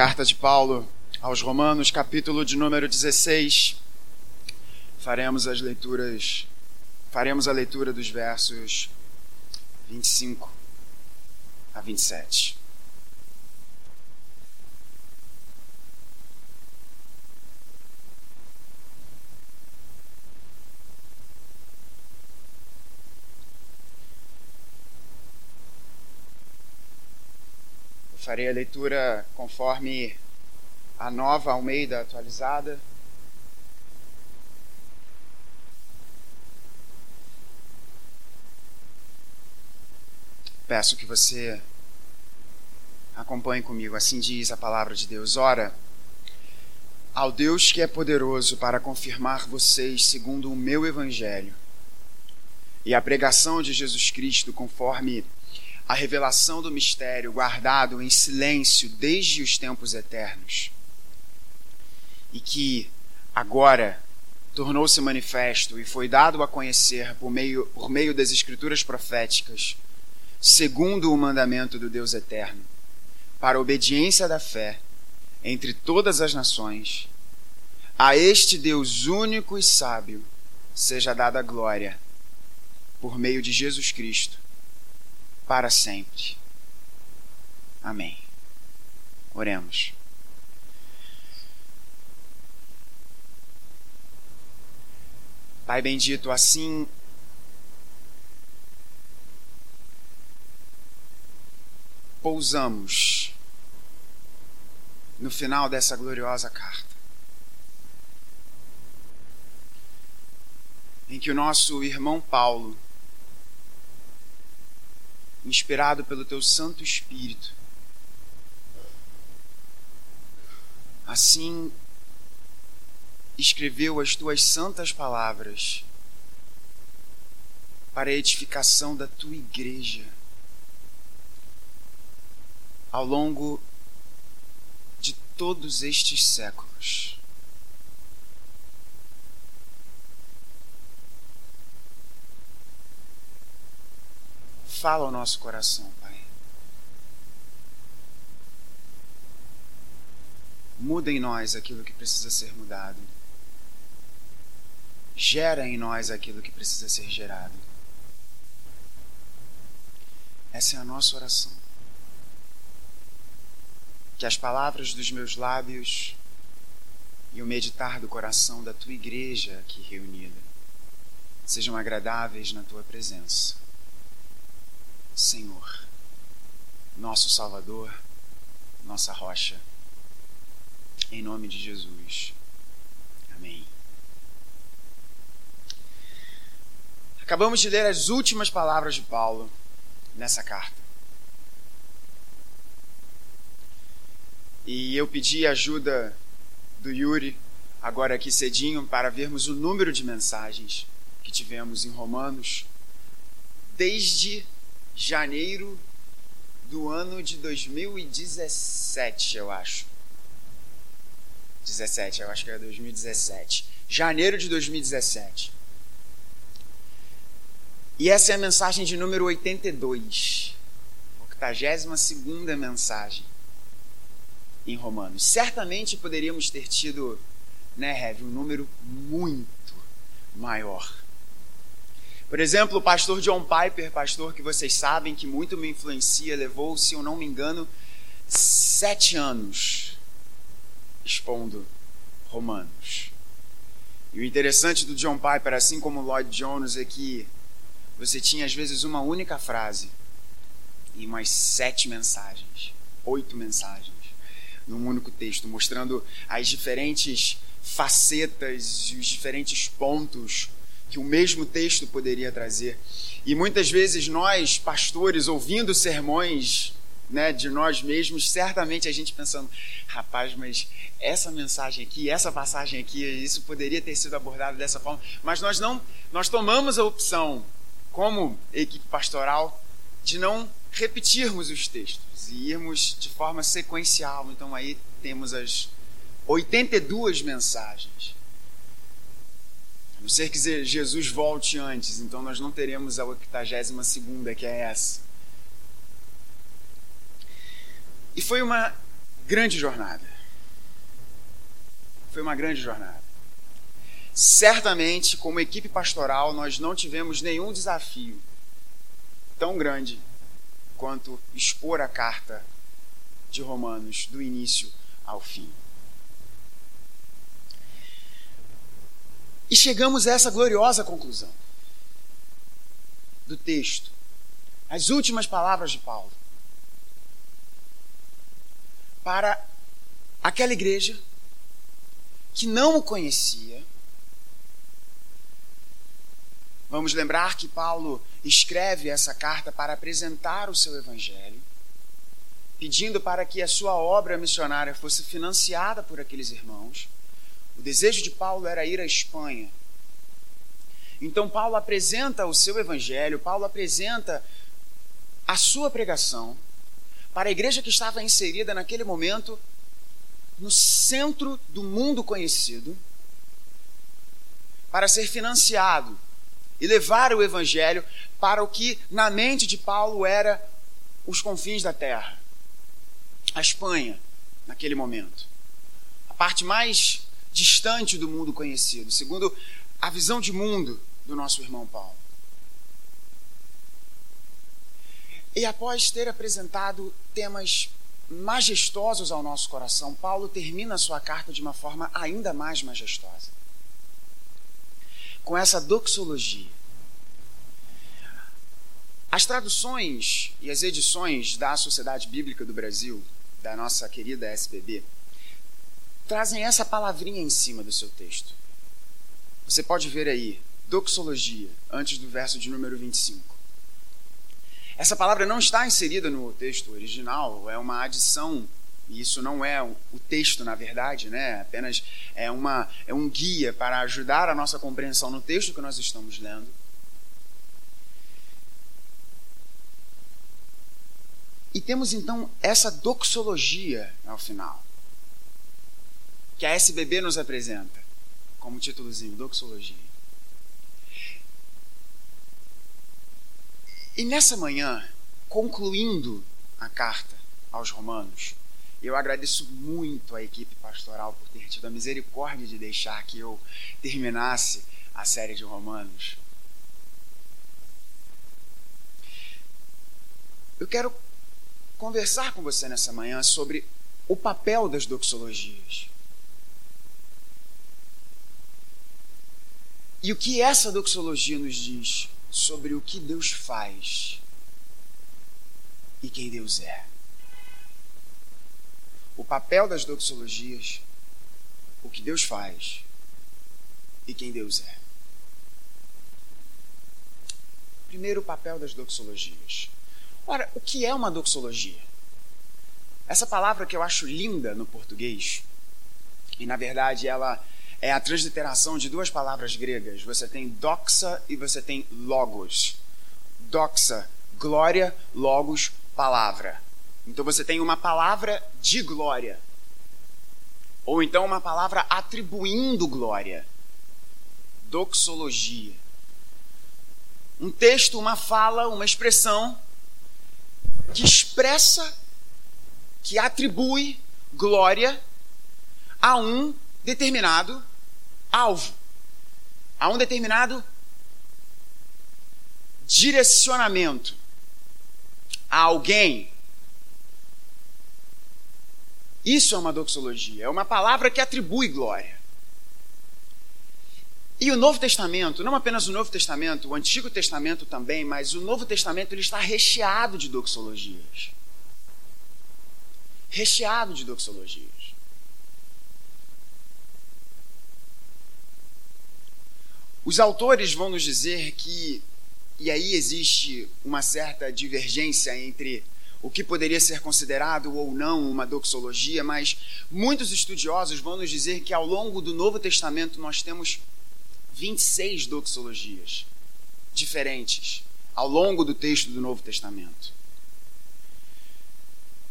Carta de Paulo aos Romanos, capítulo de número 16. Faremos as leituras, faremos a leitura dos versos 25 a 27. Farei a leitura conforme a nova Almeida atualizada. Peço que você acompanhe comigo, assim diz a palavra de Deus. Ora, ao Deus que é poderoso para confirmar vocês segundo o meu evangelho e a pregação de Jesus Cristo conforme a revelação do mistério guardado em silêncio desde os tempos eternos. E que agora tornou-se manifesto e foi dado a conhecer por meio, por meio das escrituras proféticas, segundo o mandamento do Deus eterno, para a obediência da fé entre todas as nações, a este Deus único e sábio seja dada glória por meio de Jesus Cristo para sempre. Amém. Oremos. Pai bendito, assim pousamos no final dessa gloriosa carta, em que o nosso irmão Paulo inspirado pelo teu Santo Espírito. Assim escreveu as tuas santas palavras para a edificação da tua igreja ao longo de todos estes séculos. Fala ao nosso coração, Pai. Muda em nós aquilo que precisa ser mudado. Gera em nós aquilo que precisa ser gerado. Essa é a nossa oração. Que as palavras dos meus lábios e o meditar do coração da tua igreja aqui reunida sejam agradáveis na tua presença Senhor, nosso Salvador, nossa rocha. Em nome de Jesus. Amém. Acabamos de ler as últimas palavras de Paulo nessa carta. E eu pedi ajuda do Yuri, agora aqui cedinho, para vermos o número de mensagens que tivemos em Romanos desde janeiro do ano de 2017, eu acho. 17, eu acho que era 2017. Janeiro de 2017. E essa é a mensagem de número 82. 82 mensagem em Romanos. Certamente poderíamos ter tido, né, Rev, um número muito maior. Por exemplo, o pastor John Piper, pastor que vocês sabem que muito me influencia, levou, se eu não me engano, sete anos expondo Romanos. E o interessante do John Piper, assim como Lloyd Jones, é que você tinha às vezes uma única frase e umas sete mensagens, oito mensagens, num único texto, mostrando as diferentes facetas e os diferentes pontos que o mesmo texto poderia trazer. E muitas vezes nós, pastores, ouvindo sermões né, de nós mesmos, certamente a gente pensando, rapaz, mas essa mensagem aqui, essa passagem aqui, isso poderia ter sido abordado dessa forma, mas nós não, nós tomamos a opção, como equipe pastoral, de não repetirmos os textos e irmos de forma sequencial. Então aí temos as 82 mensagens. Não ser que Jesus volte antes, então nós não teremos a 82 segunda, que é essa. E foi uma grande jornada. Foi uma grande jornada. Certamente, como equipe pastoral, nós não tivemos nenhum desafio tão grande quanto expor a carta de Romanos do início ao fim. E chegamos a essa gloriosa conclusão do texto, as últimas palavras de Paulo, para aquela igreja que não o conhecia. Vamos lembrar que Paulo escreve essa carta para apresentar o seu evangelho, pedindo para que a sua obra missionária fosse financiada por aqueles irmãos. O desejo de Paulo era ir à Espanha. Então, Paulo apresenta o seu evangelho, Paulo apresenta a sua pregação para a igreja que estava inserida naquele momento no centro do mundo conhecido, para ser financiado e levar o evangelho para o que na mente de Paulo era os confins da terra, a Espanha, naquele momento. A parte mais distante do mundo conhecido, segundo a visão de mundo do nosso irmão Paulo. E após ter apresentado temas majestosos ao nosso coração, Paulo termina sua carta de uma forma ainda mais majestosa. Com essa doxologia. As traduções e as edições da Sociedade Bíblica do Brasil, da nossa querida SBB, trazem essa palavrinha em cima do seu texto. Você pode ver aí, doxologia, antes do verso de número 25. Essa palavra não está inserida no texto original, é uma adição, e isso não é o texto, na verdade, né? apenas é, uma, é um guia para ajudar a nossa compreensão no texto que nós estamos lendo. E temos então essa doxologia ao final, que a SBB nos apresenta como títulozinho, doxologia. E nessa manhã, concluindo a carta aos Romanos, eu agradeço muito à equipe pastoral por ter tido a misericórdia de deixar que eu terminasse a série de Romanos. Eu quero conversar com você nessa manhã sobre o papel das doxologias. E o que essa doxologia nos diz sobre o que Deus faz e quem Deus é. O papel das doxologias, o que Deus faz e quem Deus é. Primeiro, o papel das doxologias. Ora, o que é uma doxologia? Essa palavra que eu acho linda no português, e na verdade ela é a transliteração de duas palavras gregas. Você tem doxa e você tem logos. Doxa, glória, logos, palavra. Então você tem uma palavra de glória. Ou então uma palavra atribuindo glória. Doxologia. Um texto, uma fala, uma expressão que expressa, que atribui glória a um determinado alvo, a um determinado direcionamento, a alguém. Isso é uma doxologia, é uma palavra que atribui glória. E o Novo Testamento, não apenas o Novo Testamento, o Antigo Testamento também, mas o Novo Testamento ele está recheado de doxologias. Recheado de doxologias. Os autores vão nos dizer que, e aí existe uma certa divergência entre o que poderia ser considerado ou não uma doxologia, mas muitos estudiosos vão nos dizer que ao longo do Novo Testamento nós temos 26 doxologias diferentes ao longo do texto do Novo Testamento.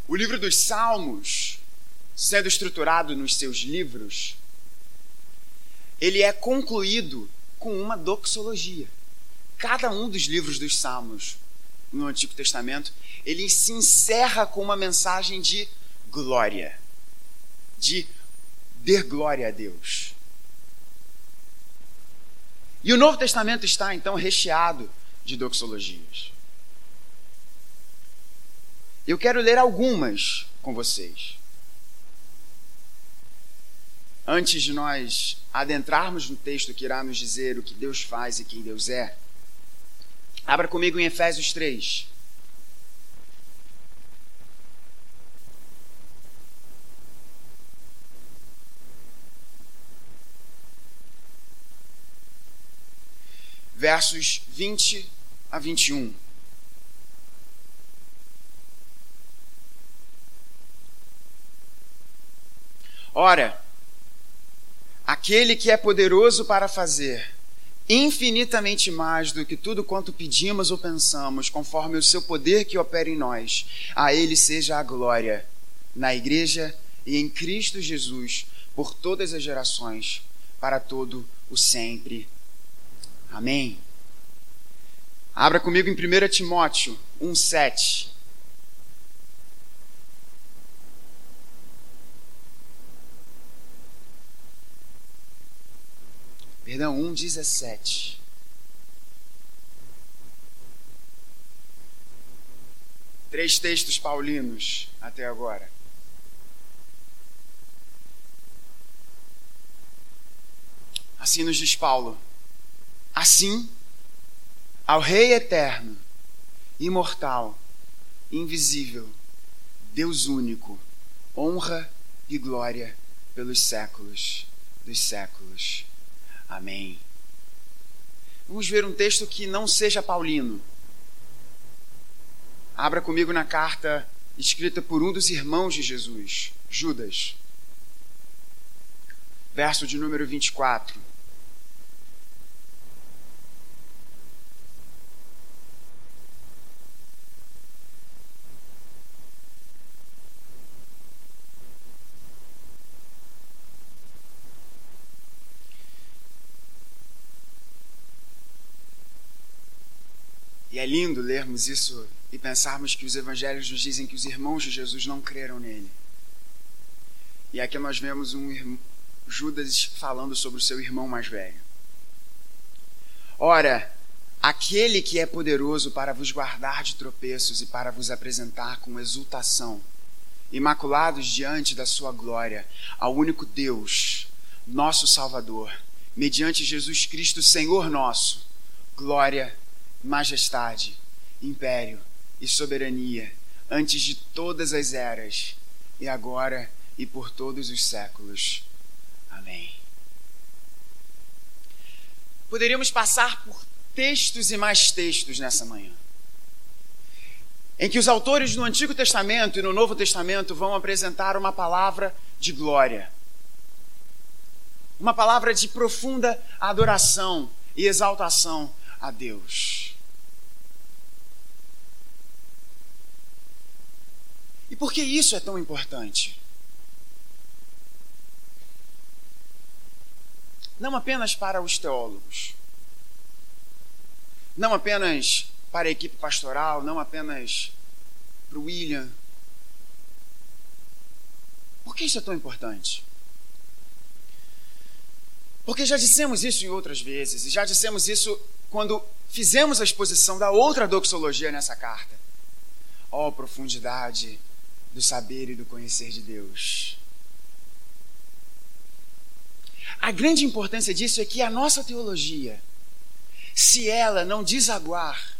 O livro dos Salmos, sendo estruturado nos seus livros, ele é concluído com uma doxologia. Cada um dos livros dos Salmos no Antigo Testamento, ele se encerra com uma mensagem de glória. de dar glória a Deus. E o Novo Testamento está então recheado de doxologias. Eu quero ler algumas com vocês. Antes de nós adentrarmos no texto que irá nos dizer o que Deus faz e quem Deus é, abra comigo em Efésios 3. Versos 20 a 21. Ora, aquele que é poderoso para fazer infinitamente mais do que tudo quanto pedimos ou pensamos, conforme o seu poder que opera em nós, a ele seja a glória na igreja e em Cristo Jesus por todas as gerações, para todo o sempre. Amém. Abra comigo em 1 Timóteo 1,7. Perdão, 1,17. Três textos paulinos até agora. Assim nos diz Paulo. Assim, ao Rei eterno, imortal, invisível, Deus único, honra e glória pelos séculos dos séculos. Amém. Vamos ver um texto que não seja paulino. Abra comigo na carta escrita por um dos irmãos de Jesus, Judas. Verso de número 24. é lindo lermos isso e pensarmos que os evangelhos nos dizem que os irmãos de Jesus não creram nele. E aqui nós vemos um Judas falando sobre o seu irmão mais velho. Ora, aquele que é poderoso para vos guardar de tropeços e para vos apresentar com exultação, imaculados diante da sua glória, ao único Deus, nosso Salvador, mediante Jesus Cristo, Senhor nosso, glória majestade, império e soberania antes de todas as eras, e agora e por todos os séculos. Amém. Poderíamos passar por textos e mais textos nessa manhã, em que os autores no Antigo Testamento e no Novo Testamento vão apresentar uma palavra de glória, uma palavra de profunda adoração e exaltação a Deus. E por que isso é tão importante? Não apenas para os teólogos, não apenas para a equipe pastoral, não apenas para o William. Por que isso é tão importante? Porque já dissemos isso em outras vezes, e já dissemos isso quando fizemos a exposição da outra doxologia nessa carta. Ó oh, profundidade do saber e do conhecer de Deus. A grande importância disso é que a nossa teologia, se ela não desaguar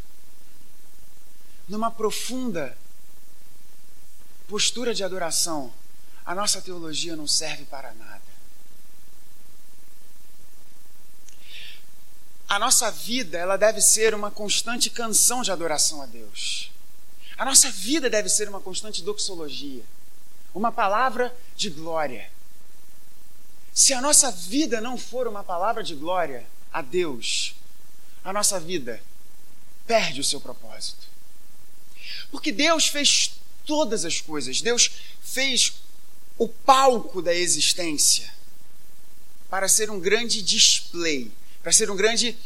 numa profunda postura de adoração, a nossa teologia não serve para nada. A nossa vida, ela deve ser uma constante canção de adoração a Deus. A nossa vida deve ser uma constante doxologia, uma palavra de glória. Se a nossa vida não for uma palavra de glória a Deus, a nossa vida perde o seu propósito. Porque Deus fez todas as coisas, Deus fez o palco da existência para ser um grande display, para ser um grande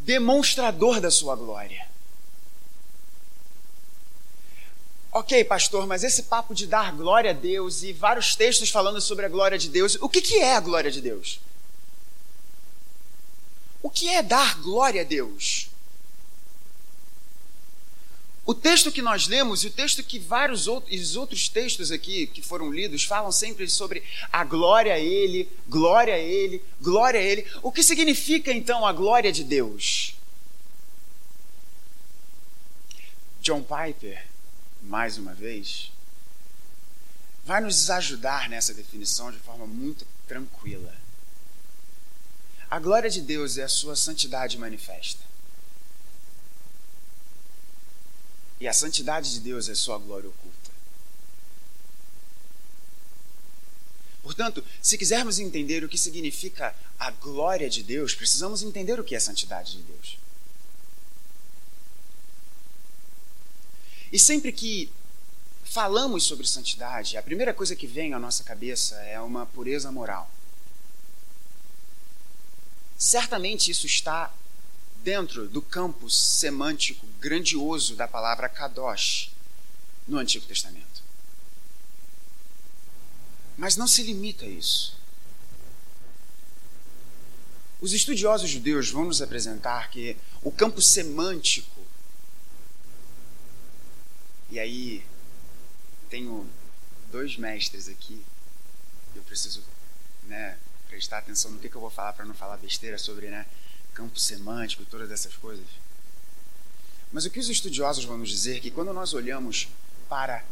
demonstrador da sua glória. Ok, pastor, mas esse papo de dar glória a Deus e vários textos falando sobre a glória de Deus, o que, que é a glória de Deus? O que é dar glória a Deus? O texto que nós lemos e o texto que vários outros, outros textos aqui que foram lidos falam sempre sobre a glória a Ele, glória a Ele, glória a Ele. O que significa então a glória de Deus? John Piper, mais uma vez, vai nos ajudar nessa definição de forma muito tranquila. A glória de Deus é a sua santidade manifesta. E a santidade de Deus é sua glória oculta. Portanto, se quisermos entender o que significa a glória de Deus, precisamos entender o que é a santidade de Deus. E sempre que falamos sobre santidade, a primeira coisa que vem à nossa cabeça é uma pureza moral. Certamente isso está dentro do campo semântico grandioso da palavra kadosh no Antigo Testamento. Mas não se limita a isso. Os estudiosos judeus vão nos apresentar que o campo semântico, e aí tenho dois mestres aqui, eu preciso né, prestar atenção no que, que eu vou falar para não falar besteira sobre né, campo semântico e todas essas coisas. Mas o que os estudiosos vão nos dizer é que quando nós olhamos para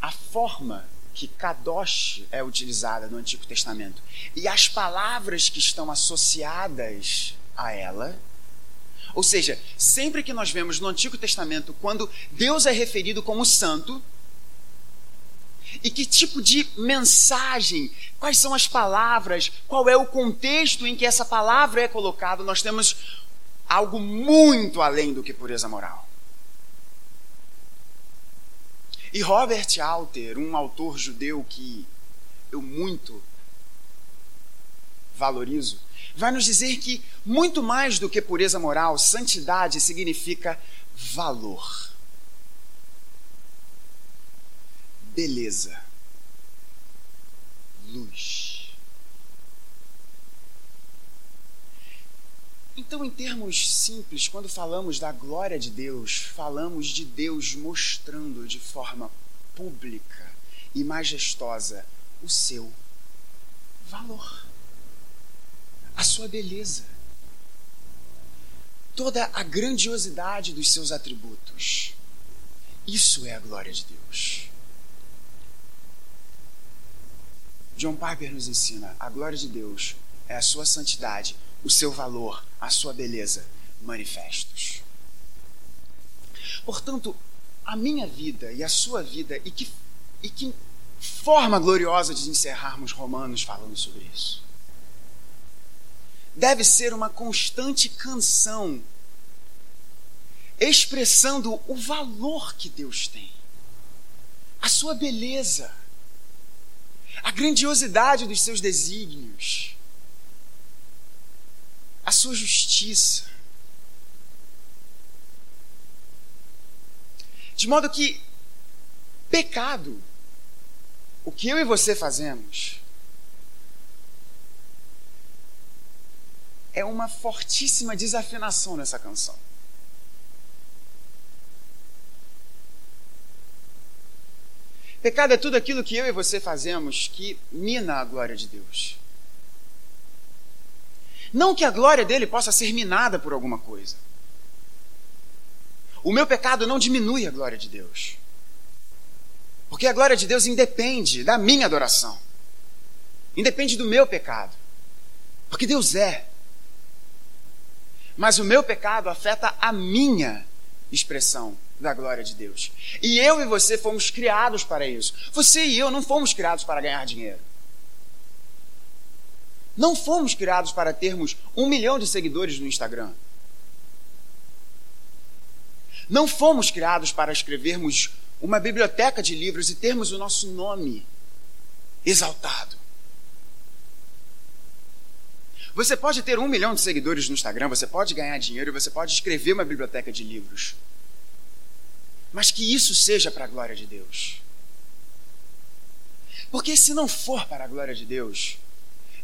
a forma que Kadosh é utilizada no Antigo Testamento e as palavras que estão associadas a ela, ou seja, sempre que nós vemos no Antigo Testamento quando Deus é referido como santo, e que tipo de mensagem, quais são as palavras, qual é o contexto em que essa palavra é colocada, nós temos algo muito além do que pureza moral. E Robert Alter, um autor judeu que eu muito valorizo, vai nos dizer que muito mais do que pureza moral, santidade significa valor. beleza, luz. Então, em termos simples, quando falamos da glória de Deus, falamos de Deus mostrando de forma pública e majestosa o seu valor, a sua beleza, toda a grandiosidade dos seus atributos. Isso é a glória de Deus. John Piper nos ensina: a glória de Deus é a sua santidade, o seu valor, a sua beleza manifestos. Portanto, a minha vida e a sua vida, e que, e que forma gloriosa de encerrarmos Romanos falando sobre isso, deve ser uma constante canção expressando o valor que Deus tem, a sua beleza a grandiosidade dos seus desígnios, a sua justiça. De modo que pecado, o que eu e você fazemos, é uma fortíssima desafinação nessa canção. Pecado é tudo aquilo que eu e você fazemos que mina a glória de Deus. Não que a glória dele possa ser minada por alguma coisa. O meu pecado não diminui a glória de Deus. Porque a glória de Deus independe da minha adoração. Independe do meu pecado. Porque Deus é. Mas o meu pecado afeta a minha expressão da glória de Deus. E eu e você fomos criados para isso. Você e eu não fomos criados para ganhar dinheiro. Não fomos criados para termos um milhão de seguidores no Instagram. Não fomos criados para escrevermos uma biblioteca de livros e termos o nosso nome exaltado. Você pode ter um milhão de seguidores no Instagram, você pode ganhar dinheiro, você pode escrever uma biblioteca de livros. mas que isso seja para a glória de Deus. Porque se não for para a glória de Deus,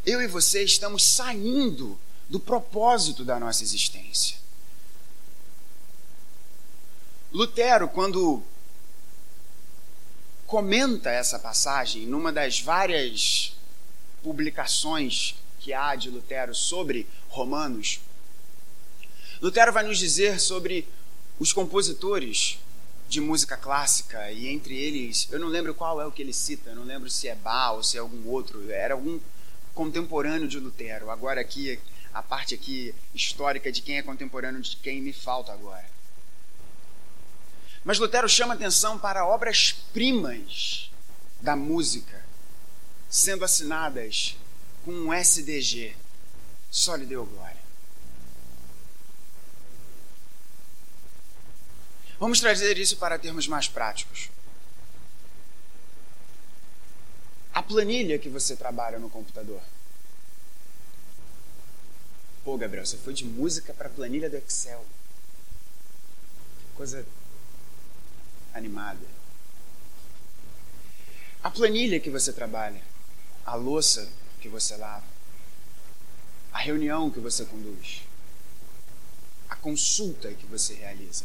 eu e você estamos saindo do propósito da nossa existência. Lutero, quando comenta essa passagem numa das várias publicações que há de Lutero sobre Romanos, Lutero vai nos dizer sobre os compositores de música clássica, e entre eles, eu não lembro qual é o que ele cita, eu não lembro se é Bach ou se é algum outro, era algum contemporâneo de Lutero. Agora aqui, a parte aqui histórica de quem é contemporâneo de quem me falta agora. Mas Lutero chama atenção para obras-primas da música sendo assinadas com um SDG. Só lhe deu glória. Vamos trazer isso para termos mais práticos. A planilha que você trabalha no computador. Pô, Gabriel, você foi de música para planilha do Excel. Coisa animada. A planilha que você trabalha, a louça que você lava, a reunião que você conduz, a consulta que você realiza,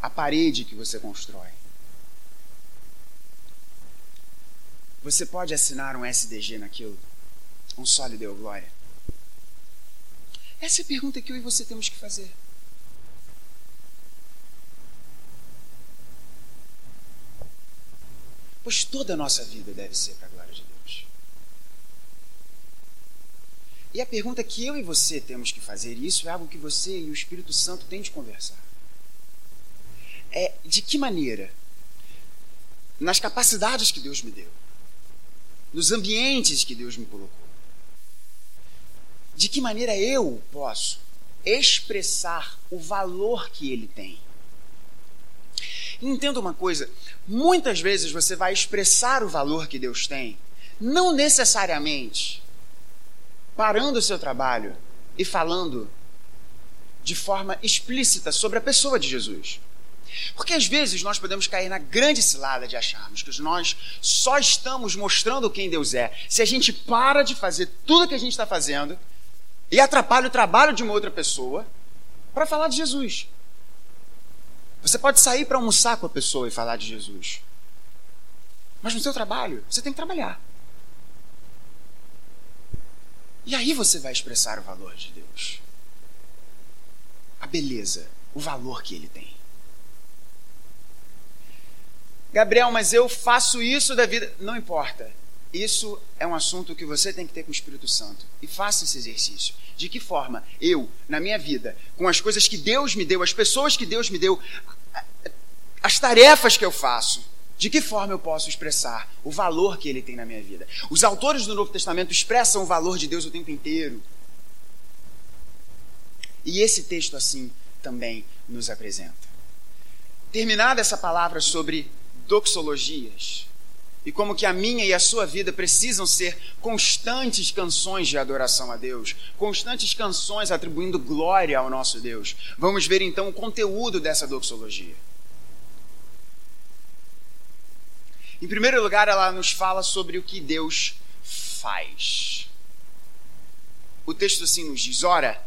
a parede que você constrói. Você pode assinar um SDG naquilo? Um só lhe deu glória? Essa é a pergunta que eu e você temos que fazer. Pois toda a nossa vida deve ser para a glória de Deus. E a pergunta que eu e você temos que fazer, e isso é algo que você e o Espírito Santo têm de conversar, é de que maneira, nas capacidades que Deus me deu, nos ambientes que Deus me colocou, de que maneira eu posso expressar o valor que ele tem Entenda uma coisa: muitas vezes você vai expressar o valor que Deus tem, não necessariamente parando o seu trabalho e falando de forma explícita sobre a pessoa de Jesus. Porque às vezes nós podemos cair na grande cilada de acharmos que nós só estamos mostrando quem Deus é se a gente para de fazer tudo que a gente está fazendo e atrapalha o trabalho de uma outra pessoa para falar de Jesus. Você pode sair para almoçar com a pessoa e falar de Jesus. Mas no seu trabalho, você tem que trabalhar. E aí você vai expressar o valor de Deus. A beleza, o valor que ele tem. Gabriel, mas eu faço isso da vida. Não importa. Isso é um assunto que você tem que ter com o Espírito Santo. E faça esse exercício. De que forma eu, na minha vida, com as coisas que Deus me deu, as pessoas que Deus me deu, as tarefas que eu faço, de que forma eu posso expressar o valor que ele tem na minha vida? Os autores do Novo Testamento expressam o valor de Deus o tempo inteiro. E esse texto, assim, também nos apresenta. Terminada essa palavra sobre doxologias, e como que a minha e a sua vida precisam ser constantes canções de adoração a Deus, constantes canções atribuindo glória ao nosso Deus. Vamos ver então o conteúdo dessa doxologia. Em primeiro lugar, ela nos fala sobre o que Deus faz. O texto assim nos diz: ora,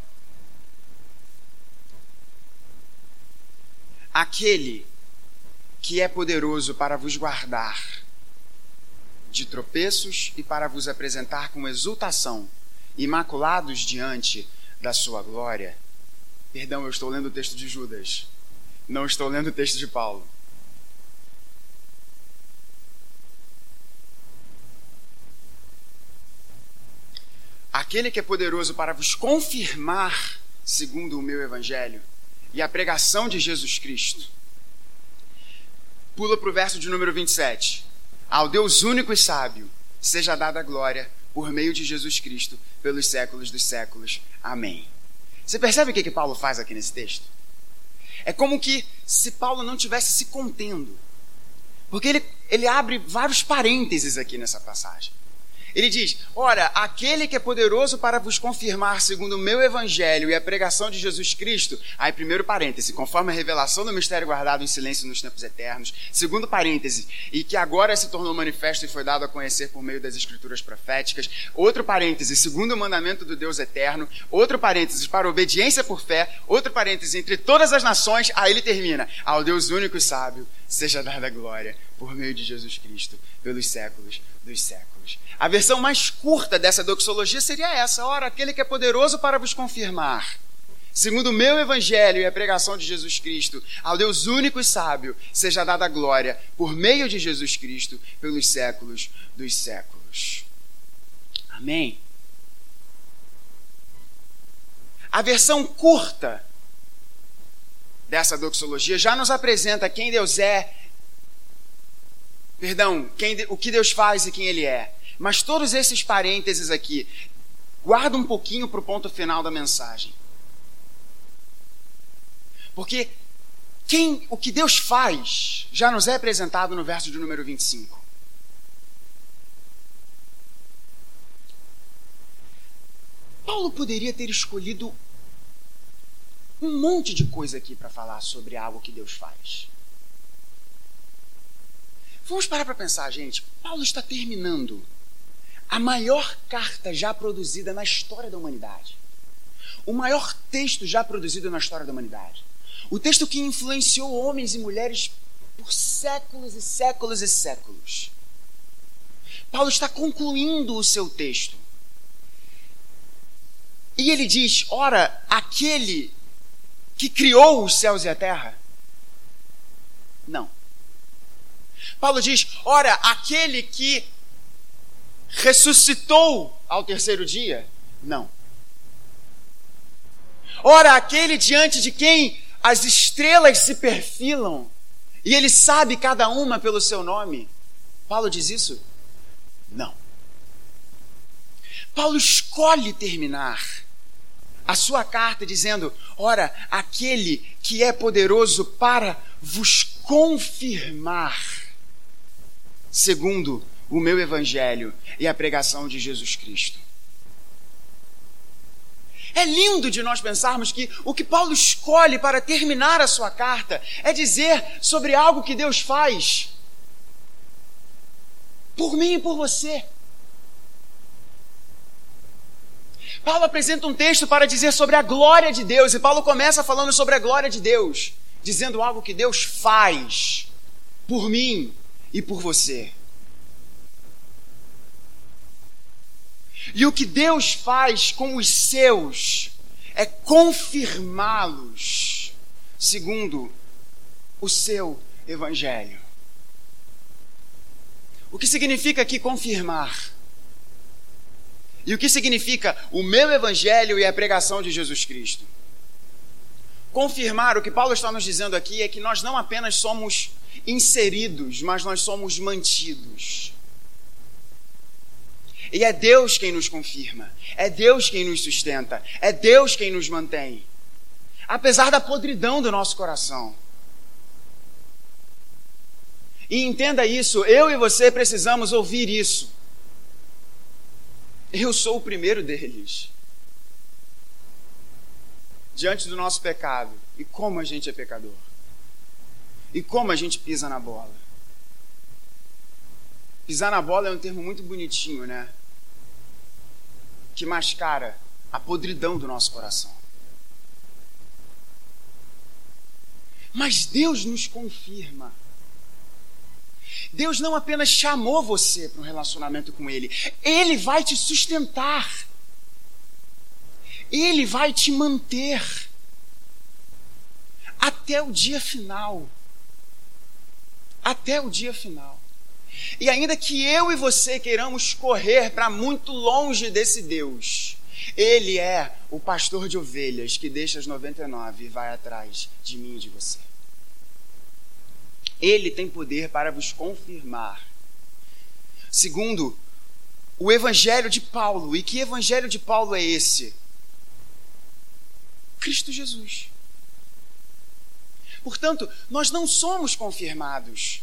aquele que é poderoso para vos guardar de tropeços e para vos apresentar com exultação, imaculados diante da sua glória. Perdão, eu estou lendo o texto de Judas, não estou lendo o texto de Paulo. Aquele que é poderoso para vos confirmar, segundo o meu evangelho, e a pregação de Jesus Cristo. Pula para o verso de número 27 ao Deus único e sábio, seja dada a glória por meio de Jesus Cristo, pelos séculos dos séculos. Amém. Você percebe o que, que Paulo faz aqui nesse texto? É como que se Paulo não tivesse se contendo. Porque ele, ele abre vários parênteses aqui nessa passagem. Ele diz: Ora, aquele que é poderoso para vos confirmar, segundo o meu evangelho e a pregação de Jesus Cristo. Aí, primeiro parêntese, conforme a revelação do mistério guardado em silêncio nos tempos eternos. Segundo parêntese, e que agora se tornou manifesto e foi dado a conhecer por meio das escrituras proféticas. Outro parêntese, segundo o mandamento do Deus eterno. Outro parêntese, para obediência por fé. Outro parêntese, entre todas as nações. Aí ele termina: Ao Deus único e sábio seja dada glória por meio de Jesus Cristo, pelos séculos dos séculos. A versão mais curta dessa doxologia seria essa: ora, aquele que é poderoso para vos confirmar, segundo o meu evangelho e a pregação de Jesus Cristo, ao Deus único e sábio, seja dada glória por meio de Jesus Cristo, pelos séculos dos séculos. Amém. A versão curta dessa doxologia já nos apresenta quem Deus é Perdão, quem, o que Deus faz e quem Ele é. Mas todos esses parênteses aqui, guarda um pouquinho para o ponto final da mensagem. Porque quem, o que Deus faz já nos é apresentado no verso de número 25. Paulo poderia ter escolhido um monte de coisa aqui para falar sobre algo que Deus faz. Vamos parar para pensar, gente. Paulo está terminando a maior carta já produzida na história da humanidade. O maior texto já produzido na história da humanidade. O texto que influenciou homens e mulheres por séculos e séculos e séculos. Paulo está concluindo o seu texto. E ele diz: Ora, aquele que criou os céus e a terra? Não. Paulo diz: ora, aquele que ressuscitou ao terceiro dia? Não. Ora, aquele diante de quem as estrelas se perfilam e ele sabe cada uma pelo seu nome? Paulo diz isso? Não. Paulo escolhe terminar a sua carta dizendo: Ora, aquele que é poderoso para vos confirmar segundo o meu evangelho e a pregação de Jesus Cristo. É lindo de nós pensarmos que o que Paulo escolhe para terminar a sua carta é dizer sobre algo que Deus faz por mim e por você. Paulo apresenta um texto para dizer sobre a glória de Deus, e Paulo começa falando sobre a glória de Deus, dizendo algo que Deus faz por mim e por você. E o que Deus faz com os seus é confirmá-los segundo o seu evangelho. O que significa aqui confirmar? E o que significa o meu evangelho e a pregação de Jesus Cristo? Confirmar, o que Paulo está nos dizendo aqui é que nós não apenas somos inseridos, mas nós somos mantidos. E é Deus quem nos confirma, é Deus quem nos sustenta, é Deus quem nos mantém. Apesar da podridão do nosso coração. E entenda isso, eu e você precisamos ouvir isso. Eu sou o primeiro deles. Diante do nosso pecado. E como a gente é pecador. E como a gente pisa na bola. Pisar na bola é um termo muito bonitinho, né? Que mascara a podridão do nosso coração. Mas Deus nos confirma. Deus não apenas chamou você para um relacionamento com Ele, Ele vai te sustentar. Ele vai te manter até o dia final até o dia final. E ainda que eu e você queiramos correr para muito longe desse Deus, Ele é o pastor de ovelhas que deixa as 99 e vai atrás de mim e de você. Ele tem poder para vos confirmar. Segundo, o evangelho de Paulo. E que evangelho de Paulo é esse? Cristo Jesus. Portanto, nós não somos confirmados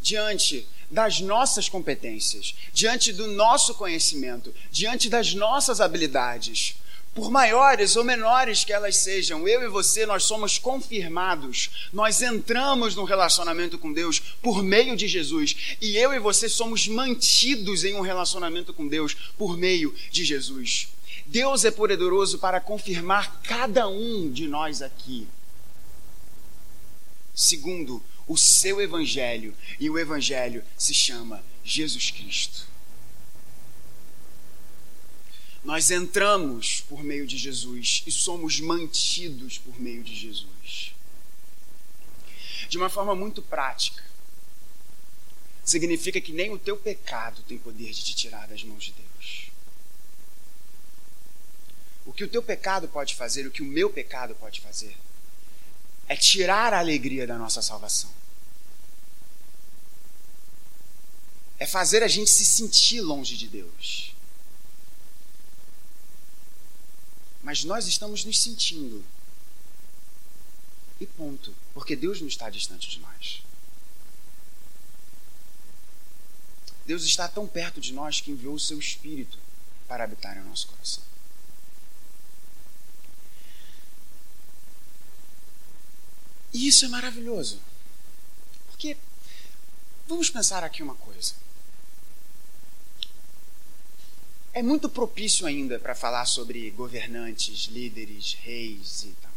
diante das nossas competências, diante do nosso conhecimento, diante das nossas habilidades, por maiores ou menores que elas sejam, eu e você, nós somos confirmados, nós entramos no relacionamento com Deus por meio de Jesus, e eu e você somos mantidos em um relacionamento com Deus por meio de Jesus. Deus é poderoso para confirmar cada um de nós aqui. Segundo, o seu evangelho, e o evangelho se chama Jesus Cristo. Nós entramos por meio de Jesus e somos mantidos por meio de Jesus. De uma forma muito prática, significa que nem o teu pecado tem poder de te tirar das mãos de Deus. O que o teu pecado pode fazer, o que o meu pecado pode fazer, é tirar a alegria da nossa salvação. É fazer a gente se sentir longe de Deus. mas nós estamos nos sentindo. E ponto. Porque Deus não está distante de nós. Deus está tão perto de nós que enviou o seu Espírito para habitar em nosso coração. E isso é maravilhoso. Porque, vamos pensar aqui uma coisa. é muito propício ainda para falar sobre governantes, líderes, reis e tal.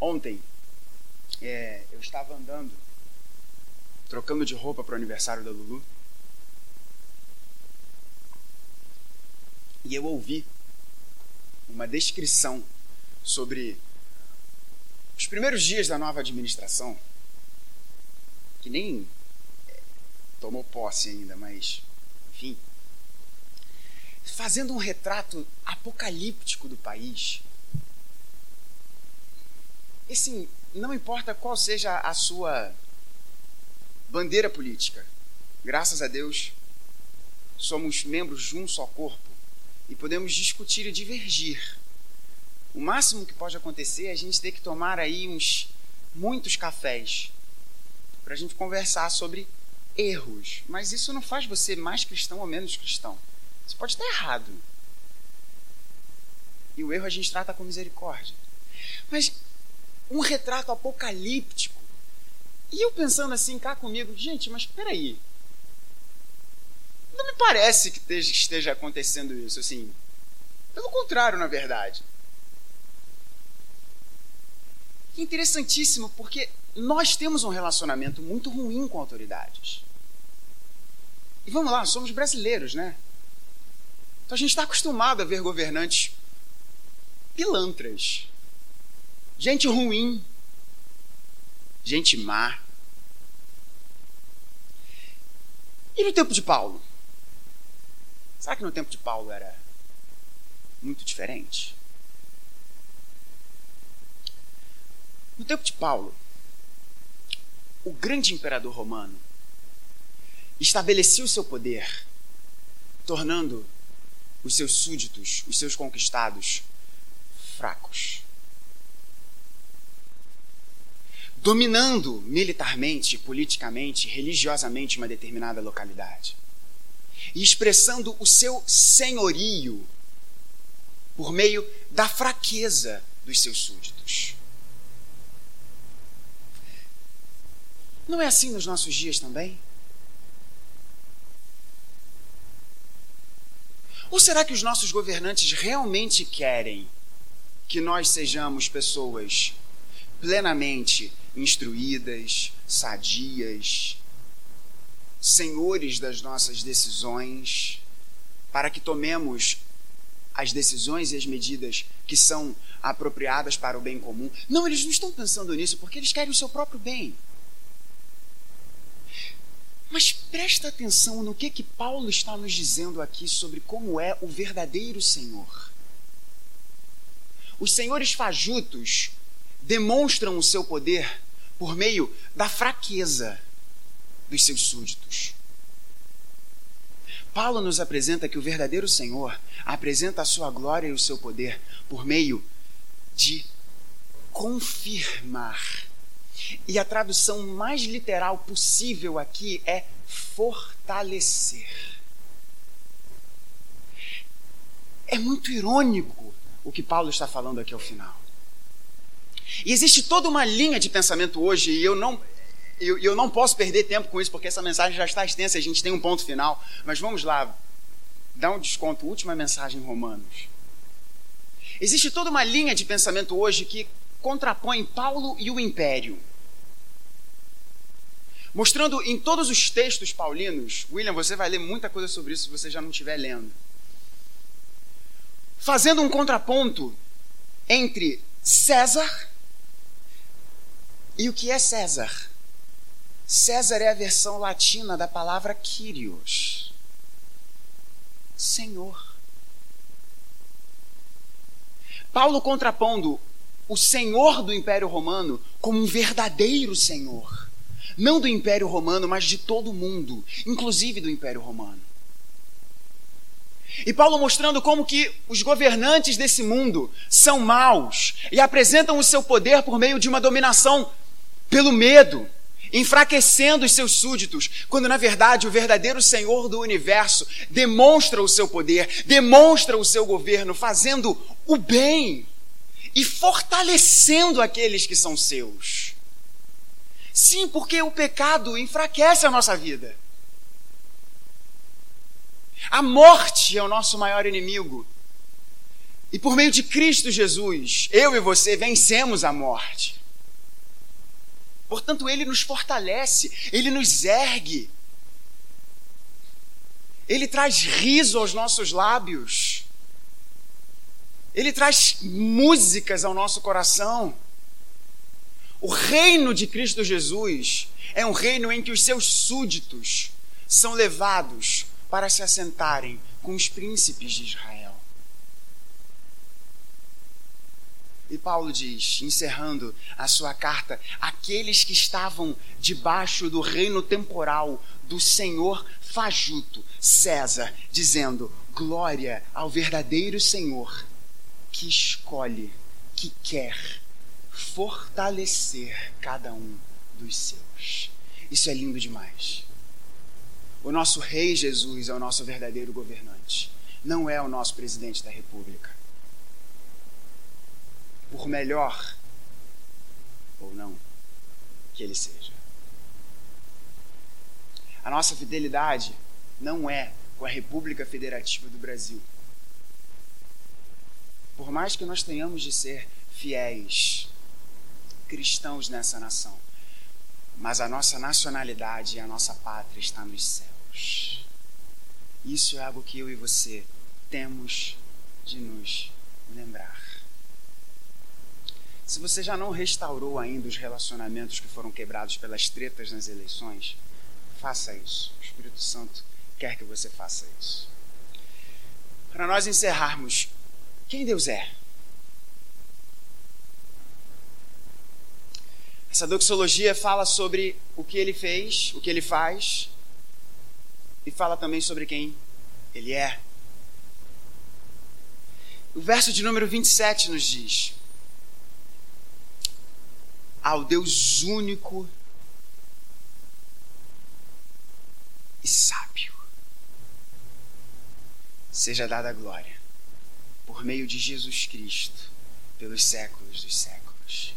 Ontem, é, eu estava andando, trocando de roupa para o aniversário da Lulu, e eu ouvi uma descrição sobre os primeiros dias da nova administração, que nem é, tomou posse ainda, mas enfim, fazendo um retrato apocalíptico do país. E sim, não importa qual seja a sua bandeira política, graças a Deus, somos membros de um só corpo e podemos discutir e divergir. O máximo que pode acontecer é a gente ter que tomar aí uns muitos cafés para a gente conversar sobre erros, mas isso não faz você mais cristão ou menos cristão. Você pode estar errado. E o erro a gente trata com misericórdia. Mas um retrato apocalíptico. E eu pensando assim cá comigo, gente, mas peraí. Não me parece que esteja acontecendo isso, assim. Pelo contrário, na verdade. É interessantíssimo, porque nós temos um relacionamento muito ruim com autoridades. E vamos lá, somos brasileiros, né? Então a gente está acostumado a ver governantes pilantras, gente ruim, gente má. E no tempo de Paulo? Será que no tempo de Paulo era muito diferente? No tempo de Paulo, o grande imperador romano estabelecia o seu poder, tornando os seus súditos, os seus conquistados, fracos. Dominando militarmente, politicamente, religiosamente uma determinada localidade. E expressando o seu senhorio por meio da fraqueza dos seus súditos. Não é assim nos nossos dias também? Ou será que os nossos governantes realmente querem que nós sejamos pessoas plenamente instruídas, sadias, senhores das nossas decisões, para que tomemos as decisões e as medidas que são apropriadas para o bem comum? Não, eles não estão pensando nisso porque eles querem o seu próprio bem. Mas presta atenção no que que Paulo está nos dizendo aqui sobre como é o verdadeiro Senhor. Os senhores fajutos demonstram o seu poder por meio da fraqueza dos seus súditos. Paulo nos apresenta que o verdadeiro Senhor apresenta a sua glória e o seu poder por meio de confirmar E a tradução mais literal possível aqui é fortalecer. É muito irônico o que Paulo está falando aqui ao final. E existe toda uma linha de pensamento hoje, e eu não, eu, eu não posso perder tempo com isso, porque essa mensagem já está extensa, a gente tem um ponto final. Mas vamos lá, dá um desconto, última mensagem em Romanos. Existe toda uma linha de pensamento hoje que contrapõe Paulo e o império. Mostrando em todos os textos paulinos, William, você vai ler muita coisa sobre isso se você já não estiver lendo. Fazendo um contraponto entre César e o que é César. César é a versão latina da palavra Kyrios Senhor. Paulo contrapondo o senhor do Império Romano como um verdadeiro senhor. Não do Império Romano, mas de todo o mundo, inclusive do Império Romano. E Paulo mostrando como que os governantes desse mundo são maus e apresentam o seu poder por meio de uma dominação pelo medo, enfraquecendo os seus súditos, quando na verdade o verdadeiro Senhor do universo demonstra o seu poder, demonstra o seu governo, fazendo o bem e fortalecendo aqueles que são seus. Sim, porque o pecado enfraquece a nossa vida. A morte é o nosso maior inimigo. E por meio de Cristo Jesus, eu e você vencemos a morte. Portanto, ele nos fortalece, ele nos ergue. Ele traz riso aos nossos lábios. Ele traz músicas ao nosso coração. O reino de Cristo Jesus é um reino em que os seus súditos são levados para se assentarem com os príncipes de Israel. E Paulo diz, encerrando a sua carta, aqueles que estavam debaixo do reino temporal do Senhor fajuto, César, dizendo: Glória ao verdadeiro Senhor que escolhe, que quer fortalecer cada um dos seus. Isso é lindo demais. O nosso Rei Jesus é o nosso verdadeiro governante, não é o nosso presidente da República por melhor ou não que ele seja. A nossa fidelidade não é com a República Federativa do Brasil. Por mais que nós tenhamos de ser fiéis cristãos nessa nação, mas a nossa nacionalidade e a nossa pátria está nos céus. Isso é algo que eu e você temos de nos lembrar. Se você já não restaurou ainda os relacionamentos que foram quebrados pelas tretas nas eleições, faça isso. O Espírito Santo quer que você faça isso. Para nós encerrarmos, quem Deus é? Essa doxologia fala sobre o que ele fez, o que ele faz, e fala também sobre quem ele é. O verso de número 27 nos diz: ao Deus único e sábio. Seja dada a glória por meio de Jesus Cristo pelos séculos dos séculos.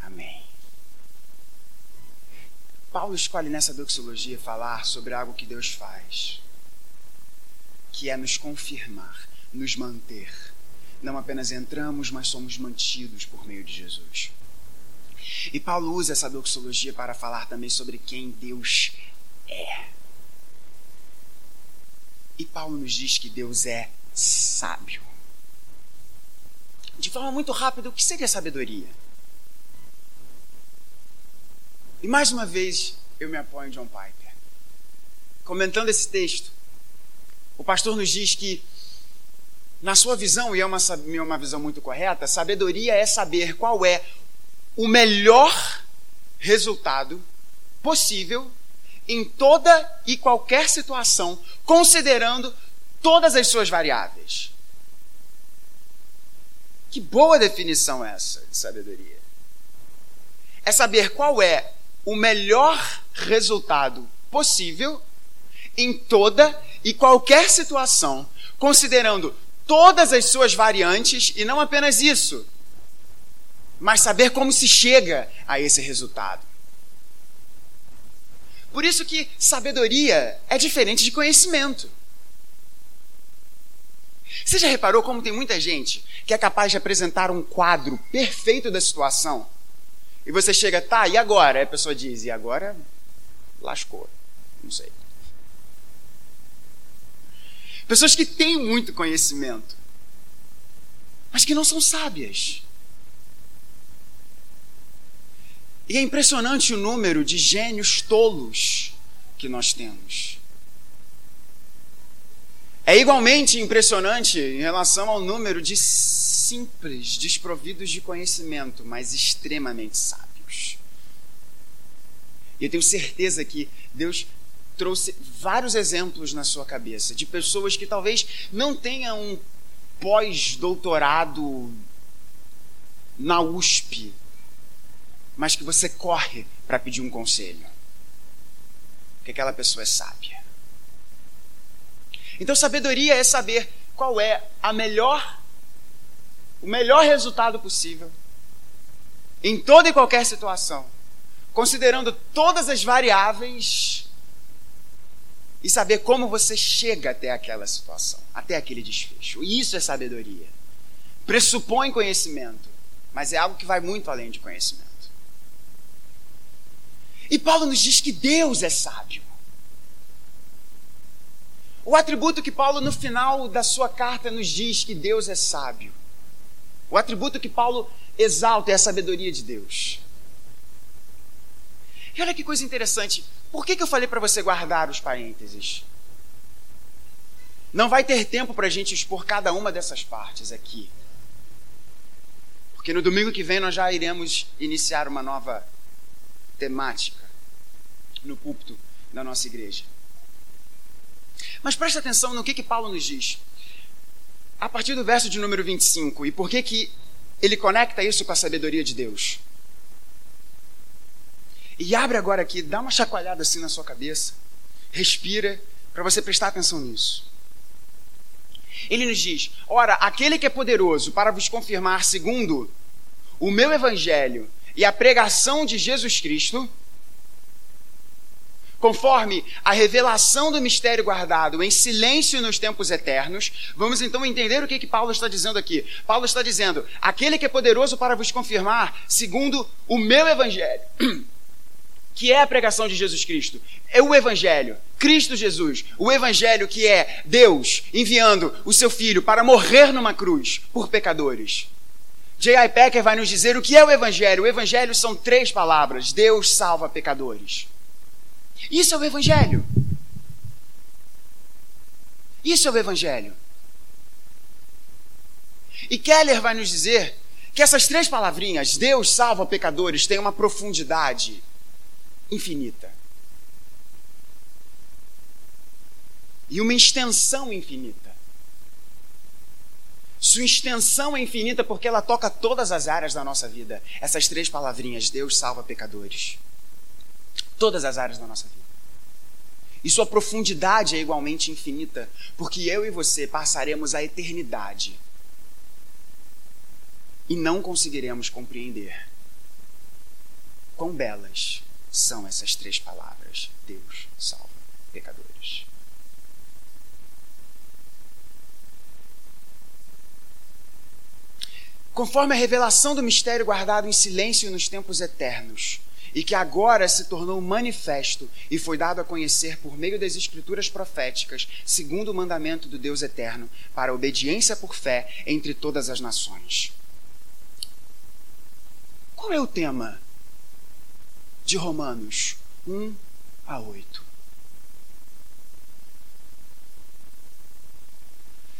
Amém. Paulo escolhe nessa doxologia falar sobre algo que Deus faz, que é nos confirmar, nos manter. Não apenas entramos, mas somos mantidos por meio de Jesus. E Paulo usa essa doxologia para falar também sobre quem Deus é. E Paulo nos diz que Deus é sábio. De forma muito rápida, o que seria sabedoria? E mais uma vez, eu me apoio em John Piper. Comentando esse texto, o pastor nos diz que, na sua visão, e é uma, é uma visão muito correta, sabedoria é saber qual é o melhor resultado possível em toda e qualquer situação, considerando todas as suas variáveis. Que boa definição essa de sabedoria. é saber qual é o melhor resultado possível em toda e qualquer situação, considerando todas as suas variantes e não apenas isso, mas saber como se chega a esse resultado. Por isso que sabedoria é diferente de conhecimento. Você já reparou como tem muita gente que é capaz de apresentar um quadro perfeito da situação? E você chega, tá, e agora? Aí a pessoa diz, e agora lascou. Não sei. Pessoas que têm muito conhecimento, mas que não são sábias. E é impressionante o número de gênios tolos que nós temos. É igualmente impressionante em relação ao número de simples, desprovidos de conhecimento, mas extremamente sábios. E eu tenho certeza que Deus trouxe vários exemplos na sua cabeça de pessoas que talvez não tenham um pós-doutorado na USP, mas que você corre para pedir um conselho. Porque aquela pessoa é sábia. Então, sabedoria é saber qual é a melhor, o melhor resultado possível em toda e qualquer situação, considerando todas as variáveis e saber como você chega até aquela situação, até aquele desfecho. Isso é sabedoria. Pressupõe conhecimento, mas é algo que vai muito além de conhecimento. E Paulo nos diz que Deus é sábio. O atributo que Paulo, no final da sua carta, nos diz que Deus é sábio. O atributo que Paulo exalta é a sabedoria de Deus. E olha que coisa interessante. Por que, que eu falei para você guardar os parênteses? Não vai ter tempo para a gente expor cada uma dessas partes aqui. Porque no domingo que vem nós já iremos iniciar uma nova temática no púlpito da nossa igreja. Mas preste atenção no que, que Paulo nos diz. A partir do verso de número 25, e por que, que ele conecta isso com a sabedoria de Deus? E abre agora aqui, dá uma chacoalhada assim na sua cabeça, respira, para você prestar atenção nisso. Ele nos diz: Ora, aquele que é poderoso para vos confirmar, segundo o meu evangelho e a pregação de Jesus Cristo, conforme a revelação do mistério guardado em silêncio nos tempos eternos, vamos então entender o que, que Paulo está dizendo aqui. Paulo está dizendo: aquele que é poderoso para vos confirmar, segundo o meu evangelho, que é a pregação de Jesus Cristo, é o evangelho, Cristo Jesus, o evangelho que é Deus enviando o seu filho para morrer numa cruz por pecadores. J.I. Packer vai nos dizer o que é o evangelho. O evangelho são três palavras: Deus salva pecadores. Isso é o Evangelho. Isso é o Evangelho. E Keller vai nos dizer que essas três palavrinhas, Deus salva pecadores, têm uma profundidade infinita. E uma extensão infinita. Sua extensão é infinita porque ela toca todas as áreas da nossa vida. Essas três palavrinhas, Deus salva pecadores todas as áreas da nossa vida. E sua profundidade é igualmente infinita, porque eu e você passaremos a eternidade e não conseguiremos compreender quão belas são essas três palavras: Deus salva pecadores. Conforme a revelação do mistério guardado em silêncio nos tempos eternos, e que agora se tornou manifesto e foi dado a conhecer por meio das escrituras proféticas, segundo o mandamento do Deus eterno, para a obediência por fé entre todas as nações. Qual é o tema de Romanos 1 a 8?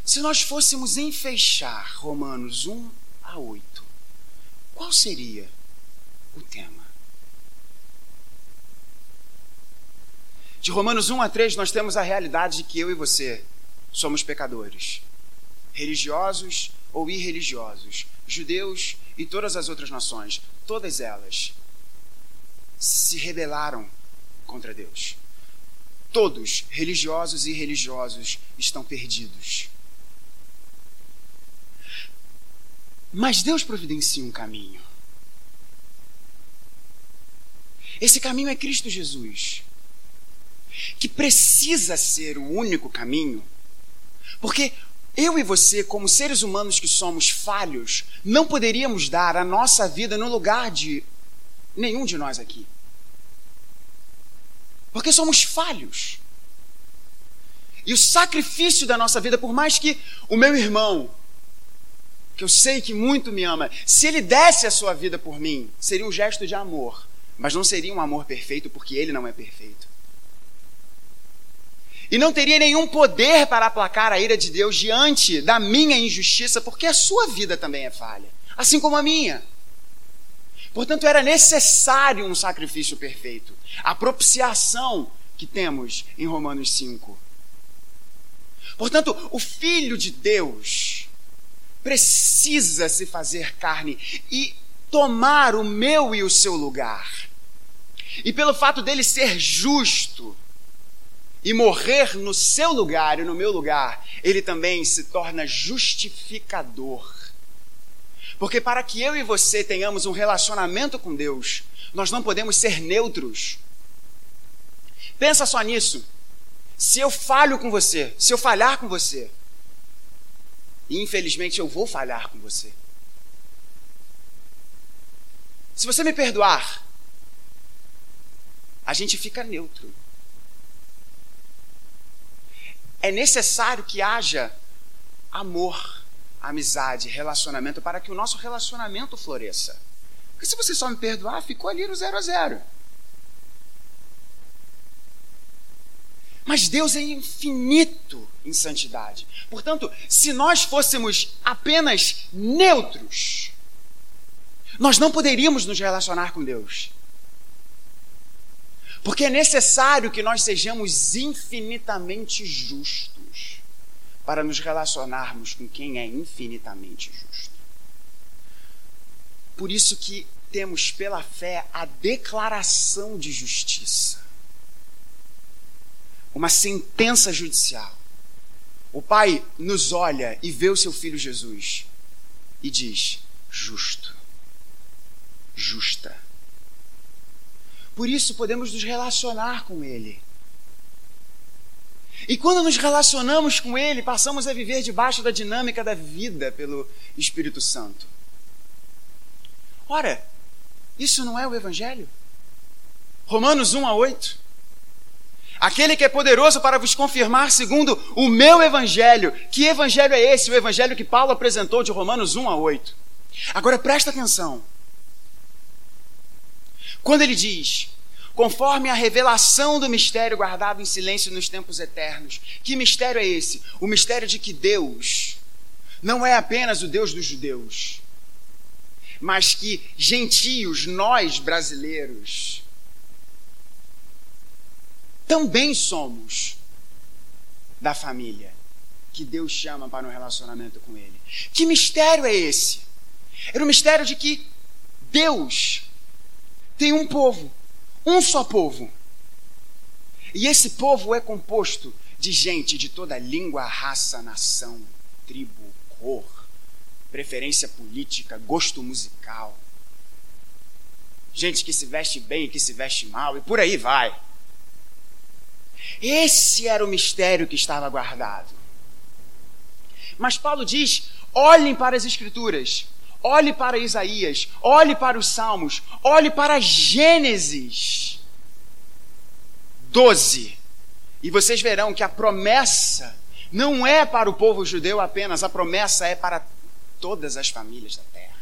Se nós fôssemos enfechar Romanos 1 a 8, qual seria o tema? De Romanos 1 a 3, nós temos a realidade de que eu e você somos pecadores, religiosos ou irreligiosos, judeus e todas as outras nações, todas elas. se rebelaram contra Deus. Todos, religiosos e irreligiosos, estão perdidos. Mas Deus providencia um caminho. Esse caminho é Cristo Jesus, que precisa ser o único caminho, porque eu e você, como seres humanos que somos falhos, não poderíamos dar a nossa vida no lugar de nenhum de nós aqui. Porque somos falhos. E o sacrifício da nossa vida, por mais que o meu irmão, que eu sei que muito me ama, se ele desse a sua vida por mim, seria um gesto de amor, mas não seria um amor perfeito porque ele não é perfeito. E não teria nenhum poder para aplacar a ira de Deus diante da minha injustiça, porque a sua vida também é falha, assim como a minha. Portanto, era necessário um sacrifício perfeito. A propiciação que temos em Romanos 5. Portanto, o Filho de Deus precisa se fazer carne e tomar o meu e o seu lugar. E pelo fato dele ser justo e morrer no seu lugar e no meu lugar, ele também se torna justificador. Porque para que eu e você tenhamos um relacionamento com Deus, nós não podemos ser neutros. Pensa só nisso. Se eu falho com você, se eu falhar com você, infelizmente eu vou falhar com você. Se você me perdoar, a gente fica neutro. É necessário que haja amor, amizade, relacionamento para que o nosso relacionamento floresça. Porque se você só me perdoar, ficou ali no zero a zero. Mas Deus é infinito em santidade. Portanto, se nós fôssemos apenas neutros, nós não poderíamos nos relacionar com Deus. Porque é necessário que nós sejamos infinitamente justos para nos relacionarmos com quem é infinitamente justo. Por isso que temos pela fé a declaração de justiça uma sentença judicial. O pai nos olha e vê o seu filho Jesus e diz: justo, justa. Por isso podemos nos relacionar com Ele. E quando nos relacionamos com Ele, passamos a viver debaixo da dinâmica da vida pelo Espírito Santo. Ora, isso não é o Evangelho? Romanos 1 a 8. Aquele que é poderoso para vos confirmar segundo o meu evangelho. Que evangelho é esse? O evangelho que Paulo apresentou de Romanos 1 a 8. Agora presta atenção. Quando ele diz, conforme a revelação do mistério guardado em silêncio nos tempos eternos, que mistério é esse? O mistério de que Deus não é apenas o Deus dos judeus, mas que gentios, nós brasileiros, também somos da família que Deus chama para um relacionamento com Ele. Que mistério é esse? Era o mistério de que Deus tem um povo, um só povo. E esse povo é composto de gente de toda língua, raça, nação, tribo, cor, preferência política, gosto musical. Gente que se veste bem, que se veste mal, e por aí vai. Esse era o mistério que estava guardado. Mas Paulo diz: olhem para as Escrituras, olhe para Isaías, olhe para os Salmos, olhe para Gênesis 12. E vocês verão que a promessa não é para o povo judeu apenas, a promessa é para todas as famílias da terra.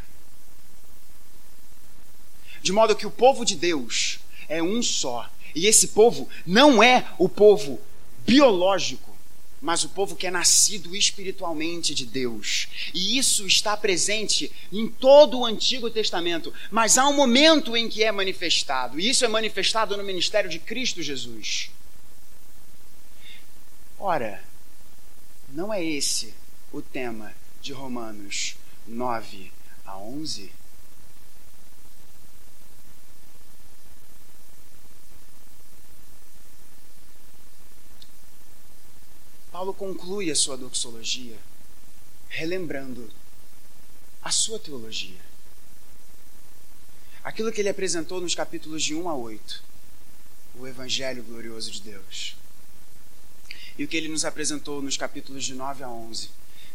De modo que o povo de Deus é um só e esse povo não é o povo biológico, mas o povo que é nascido espiritualmente de Deus. E isso está presente em todo o Antigo Testamento, mas há um momento em que é manifestado, e isso é manifestado no ministério de Cristo Jesus. Ora, não é esse o tema de Romanos 9 a 11? Paulo conclui a sua doxologia relembrando a sua teologia. Aquilo que ele apresentou nos capítulos de 1 a 8, o Evangelho glorioso de Deus. E o que ele nos apresentou nos capítulos de 9 a 11,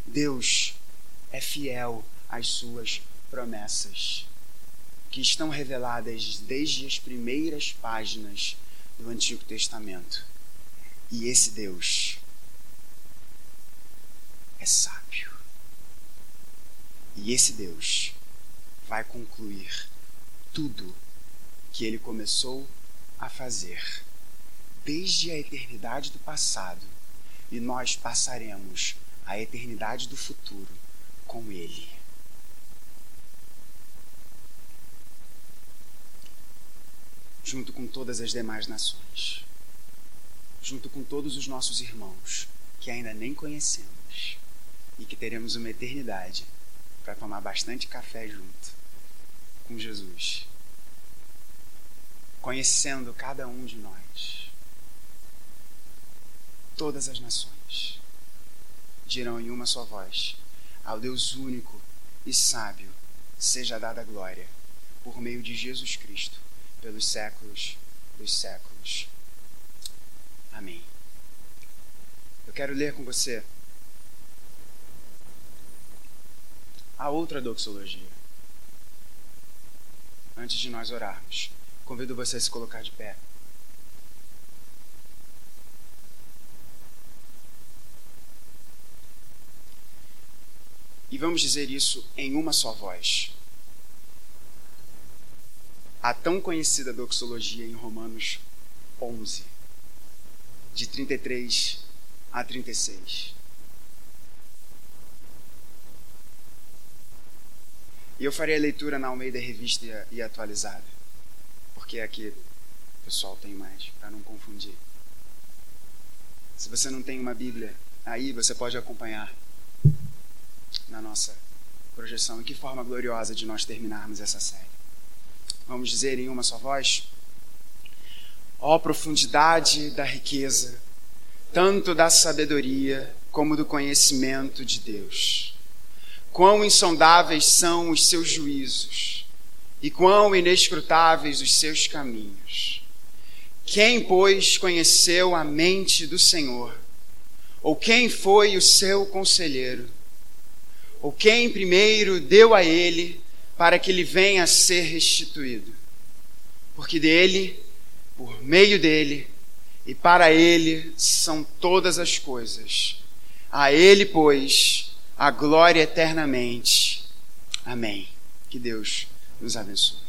Deus é fiel às suas promessas, que estão reveladas desde as primeiras páginas do Antigo Testamento. E esse Deus é sábio. E esse Deus vai concluir tudo que ele começou a fazer desde a eternidade do passado e nós passaremos a eternidade do futuro com ele. Junto com todas as demais nações, junto com todos os nossos irmãos que ainda nem conhecemos e que teremos uma eternidade para tomar bastante café junto com Jesus, conhecendo cada um de nós. Todas as nações dirão em uma só voz: Ao Deus único e sábio seja dada glória, por meio de Jesus Cristo, pelos séculos dos séculos. Amém. Eu quero ler com você a outra doxologia. Antes de nós orarmos, convido você a se colocar de pé. E vamos dizer isso em uma só voz. A tão conhecida doxologia em Romanos 11, de 33 a 36. E eu farei a leitura na Almeida Revista e Atualizada, porque aqui o pessoal tem mais, para não confundir. Se você não tem uma Bíblia aí, você pode acompanhar na nossa projeção. E que forma gloriosa de nós terminarmos essa série. Vamos dizer em uma só voz? Ó oh, profundidade da riqueza, tanto da sabedoria como do conhecimento de Deus Quão insondáveis são os seus juízos e quão inescrutáveis os seus caminhos. Quem, pois, conheceu a mente do Senhor? Ou quem foi o seu conselheiro? Ou quem primeiro deu a ele para que lhe venha a ser restituído? Porque dele, por meio dele e para ele são todas as coisas. A ele, pois, a glória eternamente. Amém. Que Deus nos abençoe.